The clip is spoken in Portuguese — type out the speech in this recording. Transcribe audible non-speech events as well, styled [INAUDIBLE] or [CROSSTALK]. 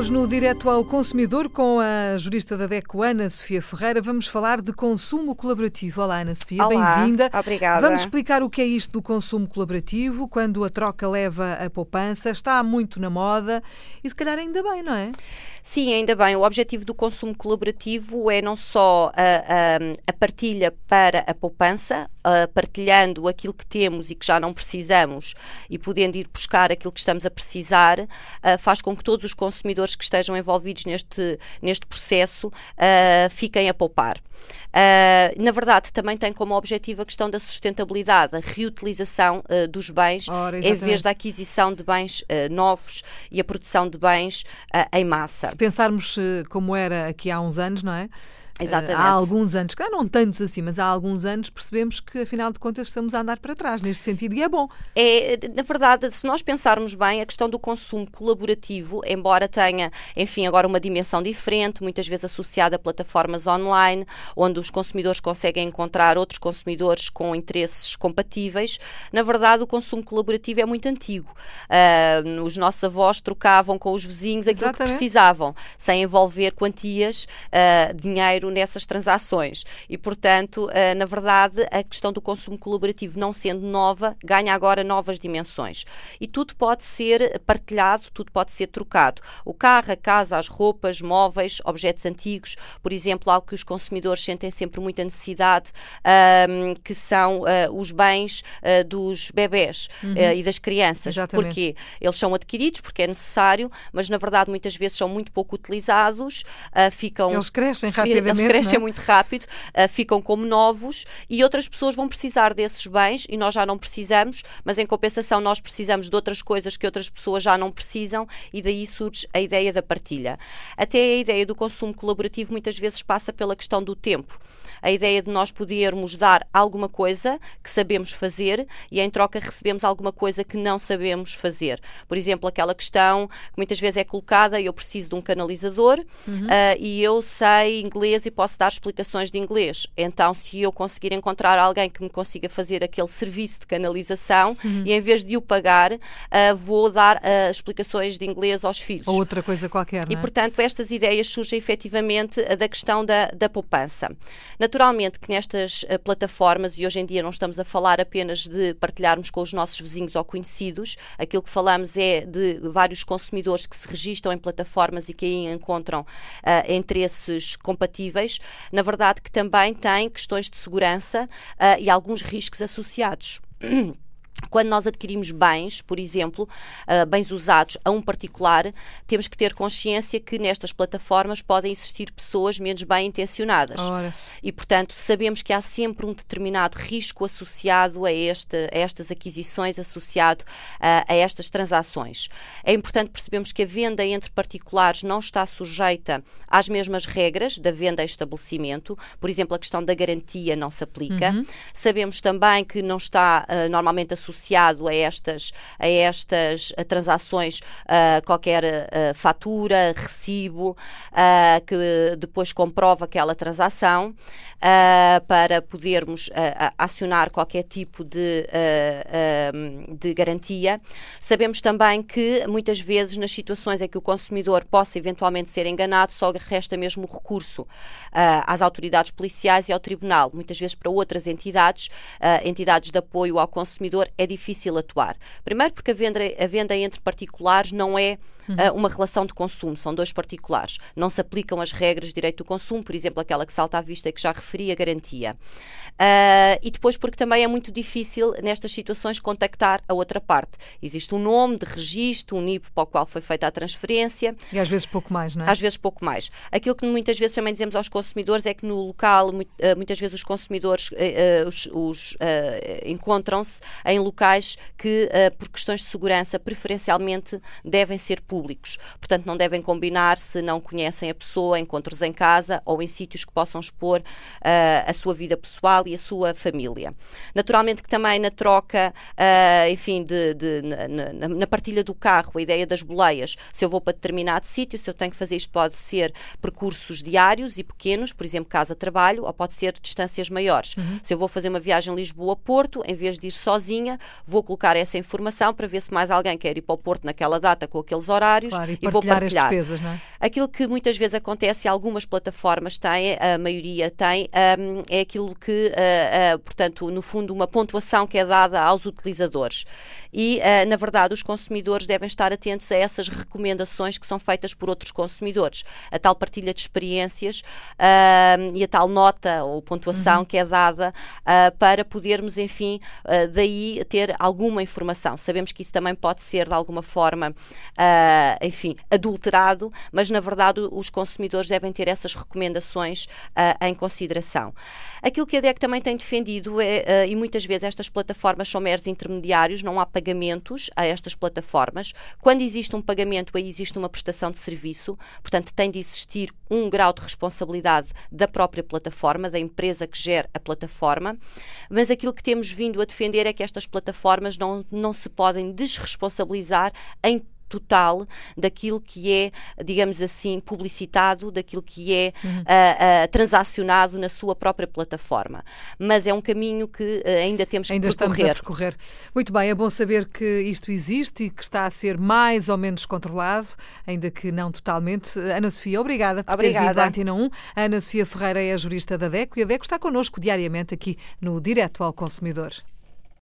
Hoje no Direto ao Consumidor, com a jurista da DECO, Ana Sofia Ferreira, vamos falar de consumo colaborativo. Olá, Ana Sofia, bem-vinda. Obrigada. Vamos explicar o que é isto do consumo colaborativo, quando a troca leva a poupança, está muito na moda e se calhar ainda bem, não é? Sim, ainda bem. O objetivo do consumo colaborativo é não só a, a, a partilha para a poupança, a, partilhando aquilo que temos e que já não precisamos e podendo ir buscar aquilo que estamos a precisar, faz com que todos os consumidores que estejam envolvidos neste, neste processo uh, fiquem a poupar. Uh, na verdade, também tem como objetivo a questão da sustentabilidade, a reutilização uh, dos bens, Ora, em vez da aquisição de bens uh, novos e a produção de bens em massa. Se pensarmos como era aqui há uns anos, não é? Exatamente. há alguns anos, não tantos assim, mas há alguns anos percebemos que, afinal de contas, estamos a andar para trás neste sentido e é bom. É, na verdade, se nós pensarmos bem, a questão do consumo colaborativo, embora tenha, enfim, agora uma dimensão diferente, muitas vezes associada a plataformas online, onde os consumidores conseguem encontrar outros consumidores com interesses compatíveis, na verdade, o consumo colaborativo é muito antigo. Uh, os nossos avós trocavam com os vizinhos aquilo Exatamente. que precisavam, sem envolver quantias, uh, dinheiro nessas transações. E, portanto, uh, na verdade, a questão do consumo colaborativo, não sendo nova, ganha agora novas dimensões. E tudo pode ser partilhado, tudo pode ser trocado. O carro, a casa, as roupas, móveis, objetos antigos, por exemplo, algo que os consumidores sentem sempre muita necessidade, um, que são uh, os bens uh, dos bebés uhum. e das crianças. Exatamente. Porque eles são adquiridos, porque é necessário, mas na verdade muitas vezes são muito pouco utilizados, ficam. Eles crescem rapidamente eles crescem é? muito rápido, uh, ficam como novos e outras pessoas vão precisar desses bens e nós já não precisamos, mas em compensação nós precisamos de outras coisas que outras pessoas já não precisam e daí surge a ideia da partilha. Até a ideia do consumo colaborativo muitas vezes passa pela questão do tempo a ideia de nós podermos dar alguma coisa que sabemos fazer e em troca recebemos alguma coisa que não sabemos fazer. Por exemplo, aquela questão que muitas vezes é colocada: eu preciso de um canalizador uhum. uh, e eu sei inglês e posso dar explicações de inglês. Então, se eu conseguir encontrar alguém que me consiga fazer aquele serviço de canalização uhum. e em vez de o pagar, uh, vou dar uh, explicações de inglês aos filhos. Ou outra coisa qualquer. E, é? portanto, estas ideias surgem efetivamente da questão da, da poupança. Naturalmente que nestas uh, plataformas, e hoje em dia não estamos a falar apenas de partilharmos com os nossos vizinhos ou conhecidos, aquilo que falamos é de vários consumidores que se registram em plataformas e que aí encontram uh, interesses compatíveis, na verdade que também têm questões de segurança uh, e alguns riscos associados. [CLEARS THROAT] Quando nós adquirimos bens, por exemplo, uh, bens usados a um particular, temos que ter consciência que nestas plataformas podem existir pessoas menos bem intencionadas. Ora. E, portanto, sabemos que há sempre um determinado risco associado a, este, a estas aquisições, associado uh, a estas transações. É importante percebermos que a venda entre particulares não está sujeita às mesmas regras da venda a estabelecimento. Por exemplo, a questão da garantia não se aplica. Uhum. Sabemos também que não está uh, normalmente associado associado a estas, a estas transações qualquer fatura, recibo, que depois comprova aquela transação para podermos acionar qualquer tipo de, de garantia. Sabemos também que muitas vezes nas situações em que o consumidor possa eventualmente ser enganado, só resta mesmo o recurso às autoridades policiais e ao tribunal, muitas vezes para outras entidades, entidades de apoio ao consumidor, é difícil atuar. Primeiro porque a venda, a venda entre particulares não é uh, uma relação de consumo, são dois particulares. Não se aplicam as regras de direito do consumo, por exemplo, aquela que salta à vista e que já referi a garantia. Uh, e depois porque também é muito difícil nestas situações contactar a outra parte. Existe um nome de registro, um NIB para o qual foi feita a transferência. E às vezes pouco mais, não é? Às vezes pouco mais. Aquilo que muitas vezes também dizemos aos consumidores é que no local, ah, muitas vezes os consumidores uh, os, os encontram-se em locais que, por questões de segurança, preferencialmente devem ser públicos públicos. Portanto, não devem combinar se não conhecem a pessoa, encontros em casa ou em sítios que possam expor uh, a sua vida pessoal e a sua família. Naturalmente que também na troca, uh, enfim, de, de na, na, partilha do carro, a ideia das boleias, se eu vou para determinado sítio, se eu tenho que fazer isto, pode ser percursos diários e pequenos, por exemplo, casa-trabalho, ou pode ser distâncias maiores. Uhum. Se eu vou fazer uma viagem Lisboa-Porto, em vez de ir sozinha, vou colocar essa informação para ver se mais alguém quer ir para o Porto naquela data com aqueles horários claro, e, e vou partilhar. As despesas, não é? Aquilo que muitas vezes acontece, algumas plataformas têm, a maioria tem, um, é aquilo que, uh, uh, portanto, no fundo, uma pontuação que é dada aos utilizadores. E, uh, na verdade, os consumidores devem estar atentos a essas recomendações que são feitas por outros consumidores. A tal partilha de experiências e a tal nota ou pontuação uhum. que é dada para podermos, enfim, daí ter alguma informação. Sabemos que isso também pode ser, de alguma forma, enfim, adulterado, mas, na verdade, os consumidores devem ter essas recomendações em consideração. Aquilo que a DEC também tem defendido é, e muitas vezes estas plataformas são meros intermediários, não há pagamentos a estas plataformas. Quando existe um pagamento, aí existe uma prestação de serviço, portanto, tem de existir um grau de responsabilidade da própria plataforma, da empresa que gera a plataforma, mas aquilo que temos vindo a defender é que estas plataformas não, não se podem desresponsabilizar em total daquilo que é, digamos assim, publicitado, daquilo que é uhum. uh, uh, transacionado na sua própria plataforma. Mas é um caminho que uh, ainda temos ainda que percorrer. Estamos a percorrer. Muito bem, é bom saber que isto existe e que está a ser mais ou menos controlado, ainda que não totalmente. Ana Sofia, obrigada por obrigada. ter vindo à Antena 1. A Ana Sofia Ferreira é a jurista da DECO e a DECO está connosco diariamente aqui no Direto ao Consumidor.